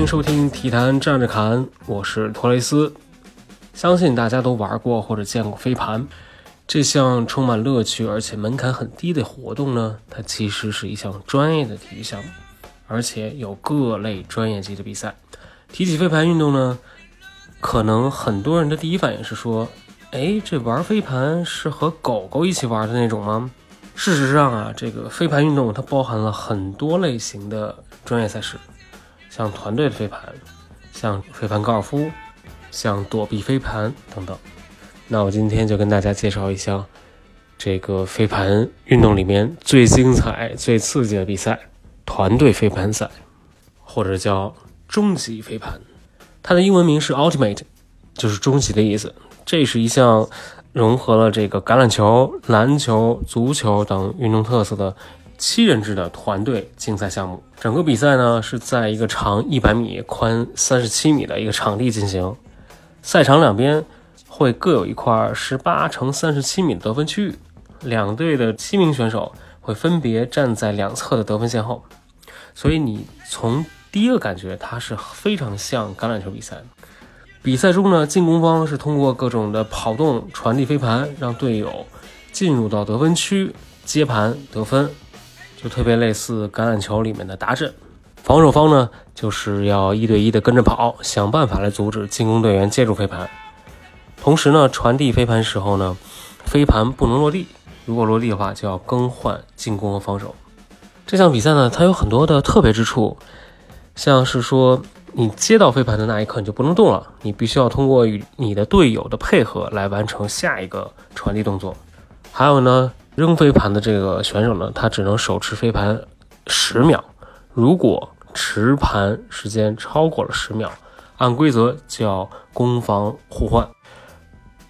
欢迎收听体坛站着侃，我是托雷斯。相信大家都玩过或者见过飞盘，这项充满乐趣而且门槛很低的活动呢，它其实是一项专业的体育项目，而且有各类专业级的比赛。提起飞盘运动呢，可能很多人的第一反应是说：“哎，这玩飞盘是和狗狗一起玩的那种吗？”事实上啊，这个飞盘运动它包含了很多类型的专业赛事。像团队的飞盘，像飞盘高尔夫，像躲避飞盘等等。那我今天就跟大家介绍一下这个飞盘运动里面最精彩、最刺激的比赛——团队飞盘赛，或者叫终极飞盘。它的英文名是 Ultimate，就是终极的意思。这是一项融合了这个橄榄球、篮球、足球等运动特色的。七人制的团队竞赛项目，整个比赛呢是在一个长一百米、宽三十七米的一个场地进行。赛场两边会各有一块十八乘三十七米的得分区域，两队的七名选手会分别站在两侧的得分线后。所以你从第一个感觉，它是非常像橄榄球比赛。比赛中呢，进攻方是通过各种的跑动、传递飞盘，让队友进入到得分区接盘得分。就特别类似橄榄球里面的达阵，防守方呢就是要一对一的跟着跑，想办法来阻止进攻队员接住飞盘。同时呢，传递飞盘时候呢，飞盘不能落地，如果落地的话就要更换进攻和防守。这项比赛呢，它有很多的特别之处，像是说你接到飞盘的那一刻你就不能动了，你必须要通过与你的队友的配合来完成下一个传递动作。还有呢。扔飞盘的这个选手呢，他只能手持飞盘十秒。如果持盘时间超过了十秒，按规则叫攻防互换。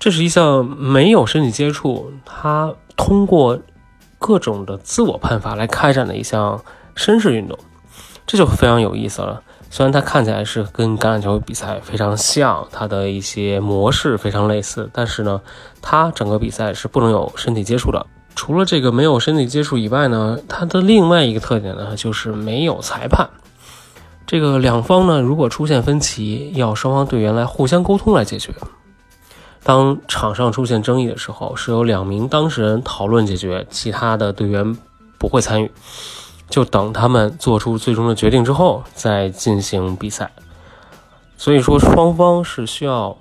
这是一项没有身体接触，他通过各种的自我判罚来开展的一项绅士运动，这就非常有意思了。虽然它看起来是跟橄榄球比赛非常像，它的一些模式非常类似，但是呢，它整个比赛是不能有身体接触的。除了这个没有身体接触以外呢，它的另外一个特点呢，就是没有裁判。这个两方呢，如果出现分歧，要双方队员来互相沟通来解决。当场上出现争议的时候，是由两名当事人讨论解决，其他的队员不会参与，就等他们做出最终的决定之后再进行比赛。所以说，双方是需要。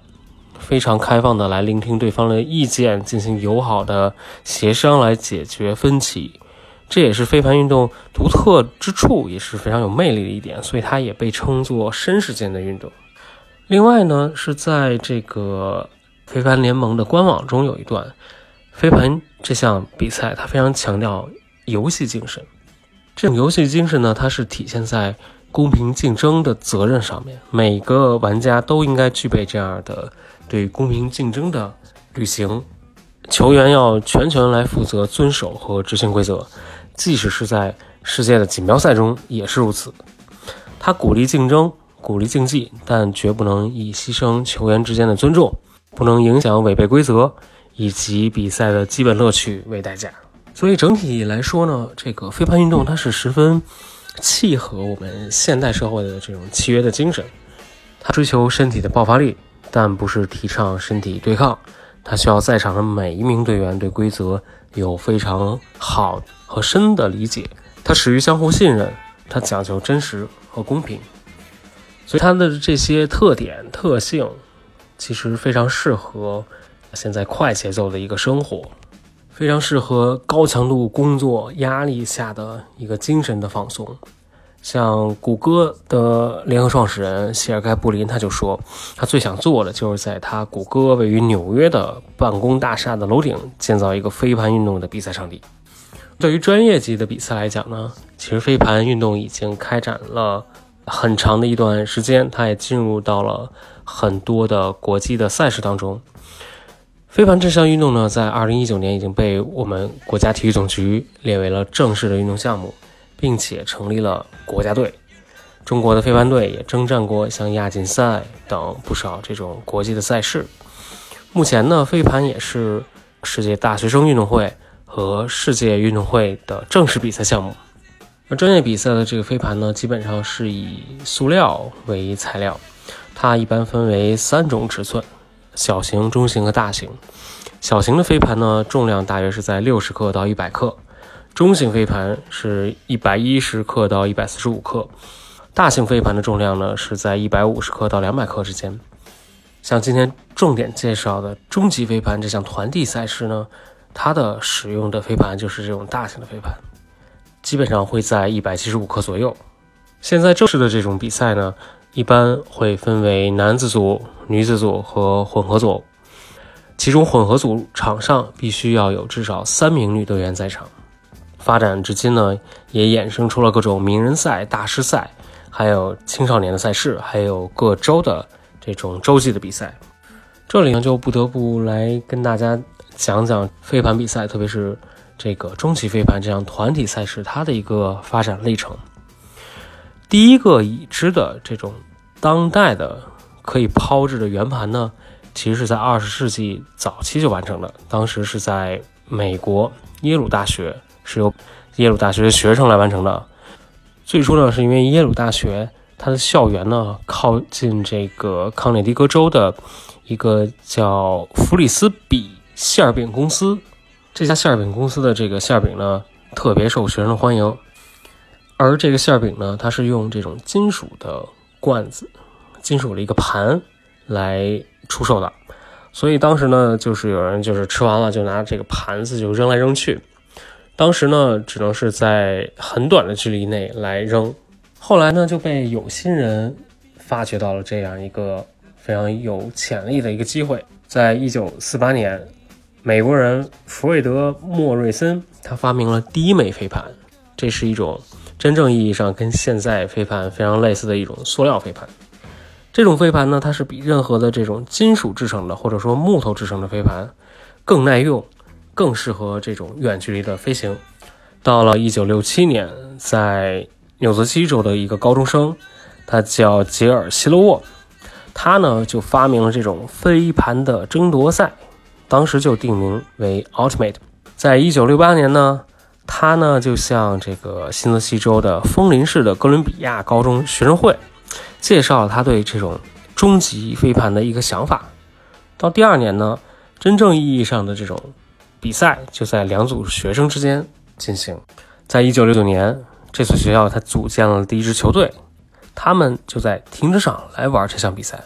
非常开放的来聆听对方的意见，进行友好的协商来解决分歧，这也是飞盘运动独特之处，也是非常有魅力的一点，所以它也被称作绅士间的运动。另外呢，是在这个飞盘联盟的官网中有一段，飞盘这项比赛它非常强调游戏精神，这种游戏精神呢，它是体现在公平竞争的责任上面，每个玩家都应该具备这样的。对公平竞争的履行，球员要全权来负责遵守和执行规则，即使是在世界的锦标赛中也是如此。他鼓励竞争，鼓励竞技，但绝不能以牺牲球员之间的尊重，不能影响违背规则以及比赛的基本乐趣为代价。所以整体来说呢，这个飞盘运动它是十分契合我们现代社会的这种契约的精神，它追求身体的爆发力。但不是提倡身体对抗，他需要在场的每一名队员对规则有非常好和深的理解，他始于相互信任，他讲究真实和公平，所以他的这些特点特性，其实非常适合现在快节奏的一个生活，非常适合高强度工作压力下的一个精神的放松。像谷歌的联合创始人谢尔盖布林，他就说，他最想做的就是在他谷歌位于纽约的办公大厦的楼顶建造一个飞盘运动的比赛场地。对于专业级的比赛来讲呢，其实飞盘运动已经开展了很长的一段时间，它也进入到了很多的国际的赛事当中。飞盘这项运动呢，在二零一九年已经被我们国家体育总局列为了正式的运动项目。并且成立了国家队，中国的飞盘队也征战过像亚锦赛等不少这种国际的赛事。目前呢，飞盘也是世界大学生运动会和世界运动会的正式比赛项目。而专业比赛的这个飞盘呢，基本上是以塑料为材料，它一般分为三种尺寸：小型、中型和大型。小型的飞盘呢，重量大约是在六十克到一百克；中型飞盘是一百一十克到一百四十五克；大型飞盘的重量呢，是在一百五十克到两百克之间。像今天重点介绍的终极飞盘这项团体赛事呢，它的使用的飞盘就是这种大型的飞盘，基本上会在一百七十五克左右。现在正式的这种比赛呢，一般会分为男子组、女子组和混合组，其中混合组场上必须要有至少三名女队员在场。发展至今呢，也衍生出了各种名人赛、大师赛，还有青少年的赛事，还有各州的。这种洲际的比赛，这里呢就不得不来跟大家讲讲飞盘比赛，特别是这个中级飞盘这样团体赛事它的一个发展历程。第一个已知的这种当代的可以抛掷的圆盘呢，其实是在二十世纪早期就完成的，当时是在美国耶鲁大学，是由耶鲁大学的学生来完成的。最初呢，是因为耶鲁大学。它的校园呢，靠近这个康涅狄格州的一个叫弗里斯比馅饼公司。这家馅饼公司的这个馅饼呢，特别受学生欢迎。而这个馅饼呢，它是用这种金属的罐子、金属的一个盘来出售的。所以当时呢，就是有人就是吃完了就拿这个盘子就扔来扔去。当时呢，只能是在很短的距离内来扔。后来呢，就被有心人发掘到了这样一个非常有潜力的一个机会。在一九四八年，美国人弗瑞德·莫瑞森他发明了第一枚飞盘，这是一种真正意义上跟现在飞盘非常类似的一种塑料飞盘。这种飞盘呢，它是比任何的这种金属制成的或者说木头制成的飞盘更耐用，更适合这种远距离的飞行。到了一九六七年，在纽泽西州的一个高中生，他叫杰尔·希洛沃，他呢就发明了这种飞盘的争夺赛，当时就定名为 Ultimate。在一九六八年呢，他呢就向这个新泽西州的枫林市的哥伦比亚高中学生会介绍了他对这种终极飞盘的一个想法。到第二年呢，真正意义上的这种比赛就在两组学生之间进行。在一九六九年。这所学校他组建了第一支球队，他们就在停车场来玩这项比赛。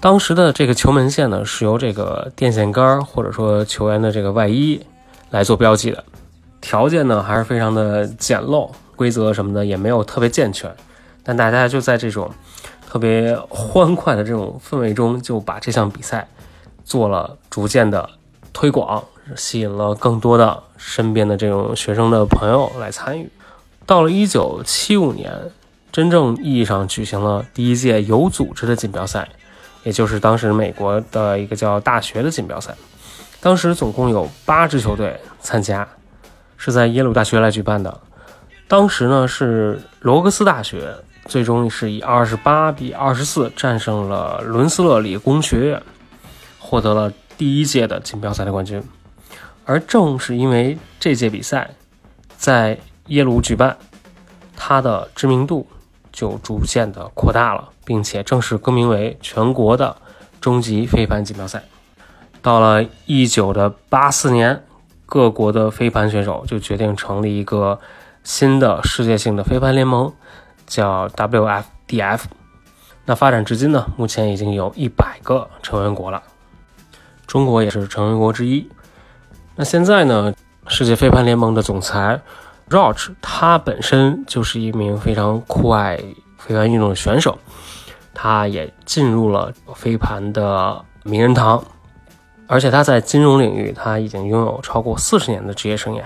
当时的这个球门线呢，是由这个电线杆或者说球员的这个外衣来做标记的。条件呢还是非常的简陋，规则什么的也没有特别健全。但大家就在这种特别欢快的这种氛围中，就把这项比赛做了逐渐的推广，吸引了更多的身边的这种学生的朋友来参与。到了一九七五年，真正意义上举行了第一届有组织的锦标赛，也就是当时美国的一个叫大学的锦标赛。当时总共有八支球队参加，是在耶鲁大学来举办的。当时呢是罗格斯大学，最终是以二十八比二十四战胜了伦斯勒理工学院，获得了第一届的锦标赛的冠军。而正是因为这届比赛，在耶鲁举办，它的知名度就逐渐的扩大了，并且正式更名为全国的终极飞盘锦标赛。到了一九的八四年，各国的飞盘选手就决定成立一个新的世界性的飞盘联盟，叫 WFDF。那发展至今呢，目前已经有一百个成员国了，中国也是成员国之一。那现在呢，世界飞盘联盟的总裁。Roach 他本身就是一名非常酷爱飞盘运动的选手，他也进入了飞盘的名人堂，而且他在金融领域他已经拥有超过四十年的职业生涯，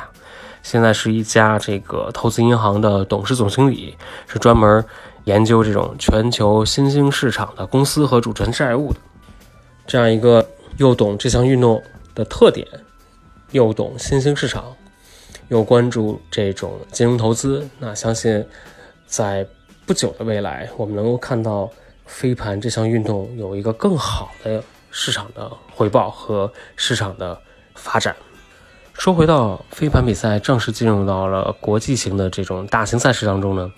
现在是一家这个投资银行的董事总经理，是专门研究这种全球新兴市场的公司和主权债务的，这样一个又懂这项运动的特点，又懂新兴市场。又关注这种金融投资，那相信在不久的未来，我们能够看到飞盘这项运动有一个更好的市场的回报和市场的发展。说回到飞盘比赛正式进入到了国际型的这种大型赛事当中呢，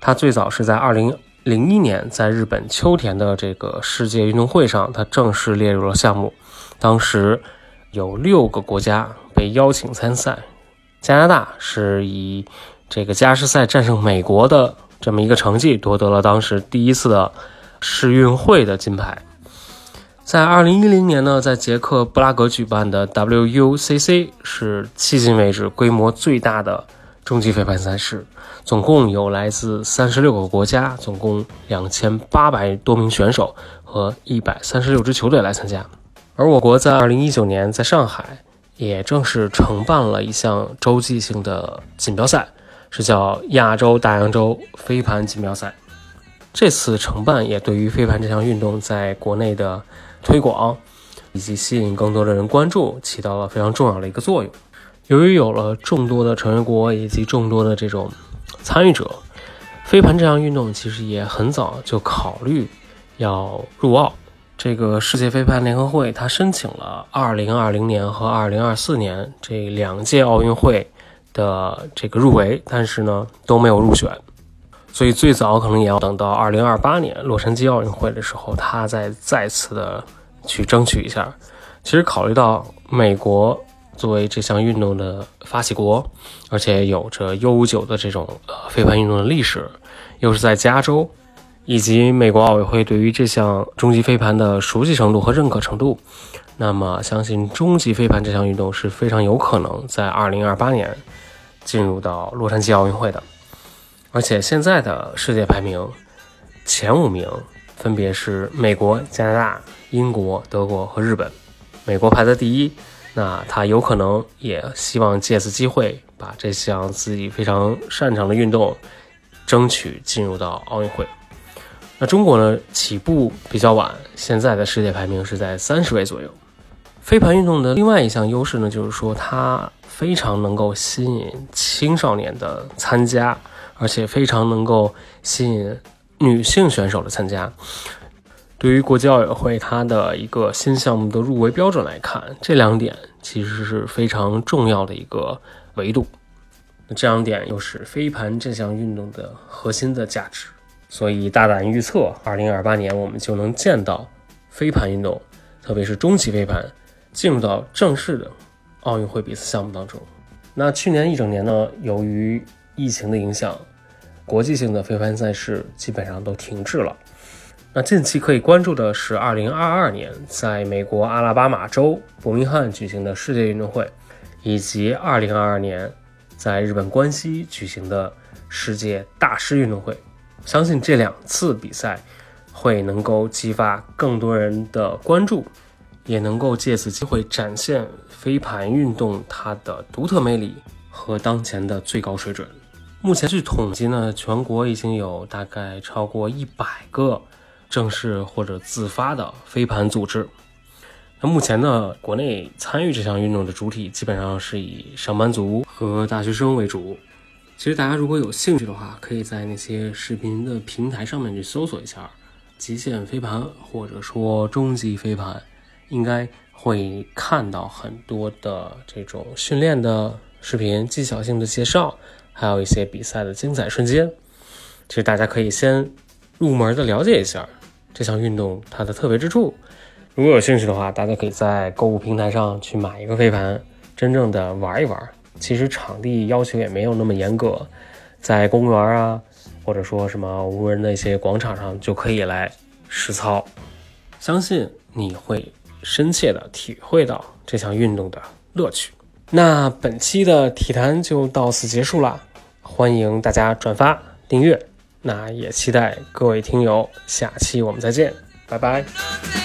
它最早是在二零零一年在日本秋田的这个世界运动会上，它正式列入了项目。当时有六个国家被邀请参赛，加拿大是以这个加时赛战胜美国的这么一个成绩夺得了当时第一次的世运会的金牌。在二零一零年呢，在捷克布拉格举办的 WUCC 是迄今为止规模最大的中级飞盘赛事，总共有来自三十六个国家，总共两千八百多名选手和一百三十六支球队来参加。而我国在二零一九年在上海也正式承办了一项洲际性的锦标赛，是叫亚洲大洋洲飞盘锦标赛。这次承办也对于飞盘这项运动在国内的。推广以及吸引更多的人关注，起到了非常重要的一个作用。由于有了众多的成员国以及众多的这种参与者，飞盘这项运动其实也很早就考虑要入奥。这个世界飞盘联合会它申请了2020年和2024年这两届奥运会的这个入围，但是呢都没有入选，所以最早可能也要等到2028年洛杉矶奥运会的时候，他再再次的。去争取一下。其实考虑到美国作为这项运动的发起国，而且有着悠久的这种呃飞盘运动的历史，又是在加州，以及美国奥委会对于这项终极飞盘的熟悉程度和认可程度，那么相信终极飞盘这项运动是非常有可能在2028年进入到洛杉矶奥运会的。而且现在的世界排名前五名分别是美国、加拿大。英国、德国和日本，美国排在第一，那他有可能也希望借此机会把这项自己非常擅长的运动争取进入到奥运会。那中国呢，起步比较晚，现在的世界排名是在三十位左右。飞盘运动的另外一项优势呢，就是说它非常能够吸引青少年的参加，而且非常能够吸引女性选手的参加。对于国际奥委会它的一个新项目的入围标准来看，这两点其实是非常重要的一个维度。那这两点又是飞盘这项运动的核心的价值。所以大胆预测，二零二八年我们就能见到飞盘运动，特别是中级飞盘进入到正式的奥运会比赛项目当中。那去年一整年呢，由于疫情的影响，国际性的飞盘赛事基本上都停滞了。那近期可以关注的是2022年在美国阿拉巴马州伯明翰举行的世界运动会，以及2022年在日本关西举行的世界大师运动会。相信这两次比赛会能够激发更多人的关注，也能够借此机会展现飞盘运动它的独特魅力和当前的最高水准。目前据统计呢，全国已经有大概超过一百个。正式或者自发的飞盘组织，那目前呢，国内参与这项运动的主体基本上是以上班族和大学生为主。其实大家如果有兴趣的话，可以在那些视频的平台上面去搜索一下“极限飞盘”或者说“终极飞盘”，应该会看到很多的这种训练的视频、技巧性的介绍，还有一些比赛的精彩瞬间。其实大家可以先入门的了解一下。这项运动它的特别之处，如果有兴趣的话，大家可以在购物平台上去买一个飞盘，真正的玩一玩。其实场地要求也没有那么严格，在公园啊，或者说什么无人的一些广场上就可以来实操。相信你会深切的体会到这项运动的乐趣。那本期的体坛就到此结束了，欢迎大家转发订阅。那也期待各位听友下期我们再见，拜拜。